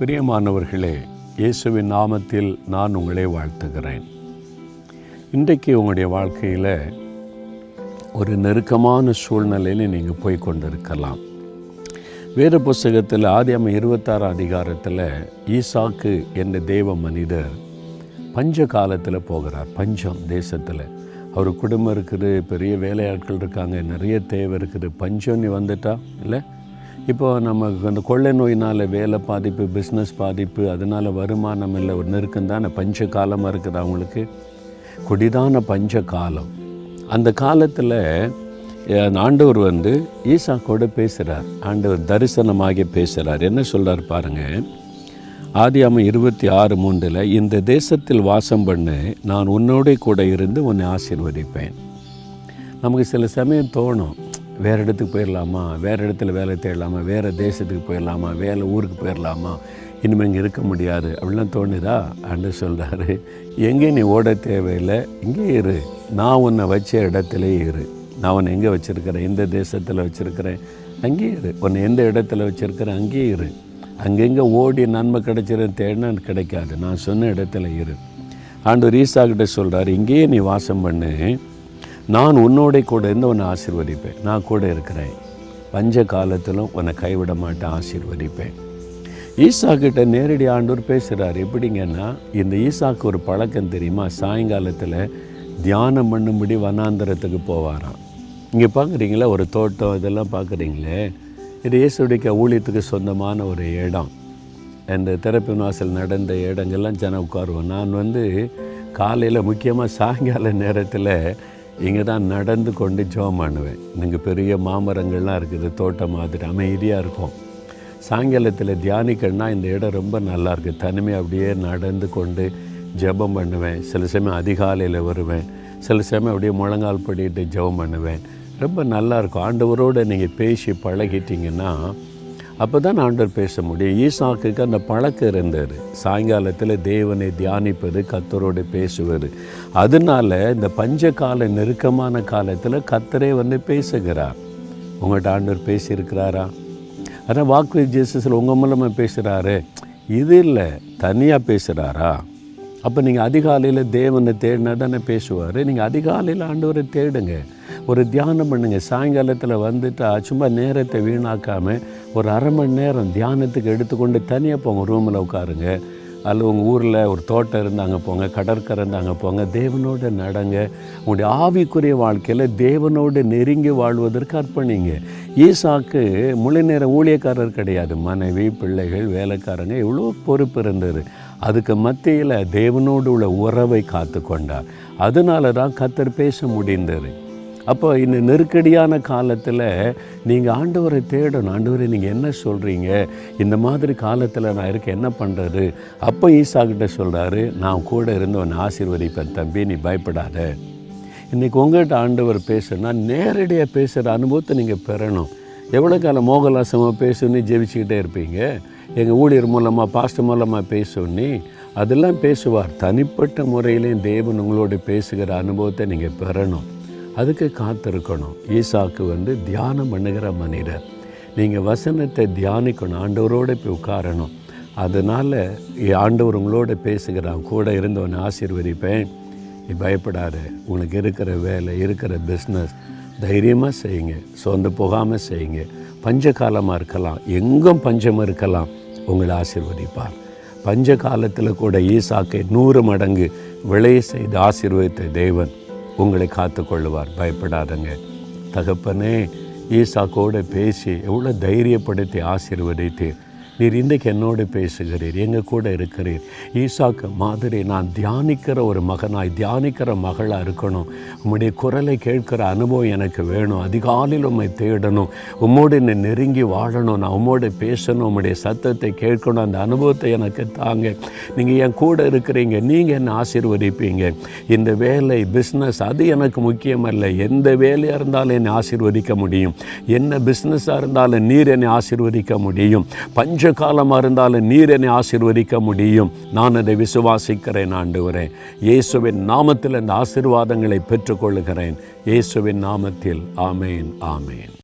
பிரியமானவர்களே இயேசுவின் நாமத்தில் நான் உங்களை வாழ்த்துகிறேன். இன்றைக்கு உங்களுடைய வாழ்க்கையில் ஒரு நெருக்கமான சூழ்நிலையில் நீங்கள் போய் கொண்டிருக்கலாம். வேறு புஸ்தகத்தில் ஆதியாம இருபத்தாறு அதிகாரத்தில் ஈசாக்கு என்ற தேவ மனிதர் பஞ்ச காலத்தில் போகிறார். பஞ்சம் தேசத்தில். அவர் குடும்பம் இருக்குது பெரிய வேலையாட்கள் இருக்காங்க நிறைய தேவை இருக்குது. பஞ்சம் நீ வந்துட்டா இல்லை? இப்போ நமக்கு அந்த கொள்ளை நோயினால் வேலை பாதிப்பு பிஸ்னஸ் பாதிப்பு அதனால் வருமானம் இல்லை ஒரு நெருக்கம் தானே பஞ்ச காலமாக இருக்குது அவங்களுக்கு. கொடிதான பஞ்ச காலம். அந்த காலத்தில் ஆண்டவர் வந்து ஈசா கூட பேசுகிறார் ஆண்டவர் தரிசனமாகி பேசுகிறார் என்ன சொல்கிறார் பாருங்கள் ஆதியாம இருபத்தி ஆறு மூன்றில் இந்த தேசத்தில் வாசம் பண்ணு நான் உன்னோட கூட இருந்து உன்னை ஆசீர்வதிப்பேன். நமக்கு சில சமயம் தோணும். வேறு இடத்துக்கு போயிடலாமா வேறு இடத்துல வேலை தேடலாமா? வேறு தேசத்துக்கு போயிடலாமா வேலை ஊருக்கு போயிடலாமா இனிமேல் இங்கே இருக்க முடியாது. அப்படிலாம் தோணுதா? அன்று சொல்கிறாரு எங்கே நீ ஓட தேவையில்லை இங்கே இரு. நான் உன்னை வச்ச இடத்துல இரு. நான் உன்னை எங்கே வச்சுருக்கிறேன்? எந்த தேசத்தில் வச்சுருக்கிறேன்? அங்கேயே இரு. உன்னை எந்த இடத்துல வச்சுருக்கிறேன்? அங்கேயே இரு. அங்கெங்கே ஓடி நன்மை கிடைச்சிருந்து தேடினா கிடைக்காது. நான் சொன்ன இடத்துல இரு. ஆண்டு ரீசாகிட்ட சொல்கிறார் இங்கேயே நீ வாசம் பண்ணு. நான் உன்னோட கூட இருந்து உன்னை ஆசிர்வதிப்பேன். நான் கூட இருக்கிறேன். பஞ்ச காலத்திலும் உன்னை கைவிட மாட்டேன் ஆசீர்வதிப்பேன். ஈசா கிட்ட நேரடி ஆண்டவர் பேசுகிறார் எப்படிங்கன்னா இந்த ஈசாக்கு ஒரு பழக்கம் தெரியுமா? சாயங்காலத்தில் தியானம் பண்ணும்படி வனாந்தரத்துக்கு போவாராம். இங்கே பார்க்குறீங்களா ஒரு தோட்டம் இதெல்லாம் பார்க்குறீங்களே இது இயேசுடைய ஊழியத்துக்கு சொந்தமான ஒரு இடம். இந்த திறப்பு வாசல் நடந்த இடங்கள்லாம் ஜனம் உட்காருவோம். நான் வந்து காலையில் முக்கியமாக சாயங்கால நேரத்தில் இங்கே தான் நடந்து கொண்டு ஜோம் பண்ணுவேன். இங்கே பெரிய மாமரங்கள்லாம் இருக்குது தோட்டம் மாதிரி அமைதியாக இருக்கும் சாயங்காலத்தில் தியானிக்கன்னா இந்த இடம் ரொம்ப நல்லாயிருக்கு தனிமை அப்படியே நடந்து கொண்டு ஜெபம் பண்ணுவேன். சில சமயம் அதிகாலையில் வருவேன். சில சமயம் அப்படியே முழங்கால் படிட்டு ஜெபம் பண்ணுவேன். ரொம்ப நல்லாயிருக்கும் ஆண்டவரோடு நீங்கள் பேசி பழகிட்டிங்கன்னா அப்போ தான் ஆண்டவர் பேச முடியும். ஈசாக்குக்கு அந்த பழக்கம் இருந்தது. சாயங்காலத்தில் தேவனை தியானிப்பது கத்தரோடு பேசுவது. அதனால இந்த பஞ்சகால நெருக்கமான காலத்தில் கத்தரே வந்து பேசுகிறார். உங்கள்கிட்ட ஆண்டவர் பேசியிருக்கிறாரா? அதான் வாக்கு ஜேசஸில் உங்கள் மூலமாக பேசுகிறாரு இது இல்லை தனியாக பேசுகிறாரா அப்போ நீங்கள் அதிகாலையில் தேவனை தேடினா தானே பேசுவார். நீங்கள் அதிகாலையில் ஆண்டவரை தேடுங்க. ஒரு தியானம் பண்ணுங்கள் சாயங்காலத்தில் வந்துட்டா சும்மா நேரத்தை வீணாக்காமல் ஒரு அரை மணி நேரம் தியானத்துக்கு எடுத்துக்கொண்டு தனியாக போங்க ரூமில் உட்காருங்க. அல்ல உங்கள் ஊரில் ஒரு தோட்டம் இருந்தாங்க போங்க கடற்கரை இருந்தாங்க போங்க தேவனோடு நடங்க. உங்களுடைய ஆவிக்குரிய வாழ்க்கையில் தேவனோடு நெருங்கி வாழ்வதற்கு அர்ப்பணிங்க. ஈசாக்கு முழு நேர ஊழியக்காரர் கிடையாது. மனைவி பிள்ளைகள் வேலைக்காரங்க எவ்வளோ பொறுப்பு இருந்தது. அதுக்கு மத்தியில் தேவனோடு உள்ள உறவை காத்து கொண்டார் அதனால தான் கத்தர் பேச முடிந்தது. அப்போ இந்த நெருக்கடியான காலத்தில் நீங்கள் ஆண்டவரை தேடணும். ஆண்டவரை நீங்கள் என்ன சொல்கிறீங்க இந்த மாதிரி காலத்தில் நான் இருக்க என்ன பண்ணுறது அப்போ ஈசா கிட்ட சொல்கிறாரு நான் கூட இருந்து உன்னை ஆசீர்வதிப்பேன் தம்பி நீ பயப்படாத. இன்றைக்கி உங்கள்கிட்ட ஆண்டவர் பேசுனா நேரடியாக பேசுகிற அனுபவத்தை நீங்கள் பெறணும். எவ்வளோ காலம் மோகலாசமாக பேசுன்னு ஜெபிச்சுக்கிட்டே இருப்பீங்க? எங்கள் ஊழியர் மூலமாக பாஸ்டர் மூலமாக பேசுன்னு அதெல்லாம் பேசுவார். தனிப்பட்ட முறையிலையும் தேவன் உங்களோட பேசுகிற அனுபவத்தை நீங்கள் பெறணும். அதுக்கு காத்திருக்கணும். ஈசாக்கு வந்து தியானம் பண்ணுகிற மனிதர். நீங்கள் வசனத்தை தியானிக்கணும். ஆண்டவரோடு போய் உட்காரணும். அதனால் ஆண்டவர் உங்களோட பேசுகிறான் கூட இருந்தவனை ஆசீர்வதிப்பேன். நீ பயப்படாத. உனக்கு இருக்கிற வேலை இருக்கிற பிஸ்னஸ் தைரியமாக செய்யுங்க. சொந்த போகாமல் செய்யுங்க. பஞ்ச காலமாக இருக்கலாம். எங்கும் பஞ்சம் இருக்கலாம். உங்களை ஆசீர்வதிப்பார். பஞ்ச காலத்தில் கூட ஈசாக்கை நூறு மடங்கு விளைய செய்து ஆசீர்வதித்த தேவன். உங்களை காத்து கொள்ளுவார் பயப்படாதங்க. தகப்பனே ஈசாக்கோடு பேசி எவ்வளோ தைரியப்படுத்தி ஆசீர்வதித்து நீர் இன்றைக்கு என்னோடு பேசுகிறீர் எங்கள் கூட இருக்கிறீர். ஈசாக்கு மாதிரி நான் தியானிக்கிற ஒரு மகனாய் தியானிக்கிற மகளாக இருக்கணும். உம்முடைய குரலை கேட்கிற அனுபவம் எனக்கு வேணும். அதிகாலையில் உம்மை தேடணும். உம்மோடு என்னை நெருங்கி வாழணும். நான் உம்மோடு பேசணும். உம்முடைய சத்தத்தை கேட்கணும். அந்த அனுபவத்தை எனக்கு தாங்க. நீங்கள் என் கூட இருக்கிறீங்க. நீங்கள் என்னை ஆசீர்வதிப்பீங்க. இந்த வேலை பிஸ்னஸ் அது எனக்கு முக்கியமல்ல. எந்த வேலையாக இருந்தாலும் என்னை ஆசீர்வதிக்க முடியும். என்ன பிஸ்னஸாக இருந்தாலும் நீர் என்னை ஆசீர்வதிக்க முடியும். பஞ்ச காலமாக இருந்தாலும் நீர் என்னை ஆசிர்வதிக்க முடியும். நான் அதை விசுவாசிக்கிறேன் ஆண்டவரே. இயேசுவின் நாமத்தில் அந்த ஆசிர்வாதங்களை பெற்றுக்கொள்கிறேன் இயேசுவின் நாமத்தில். ஆமேன் ஆமேன்.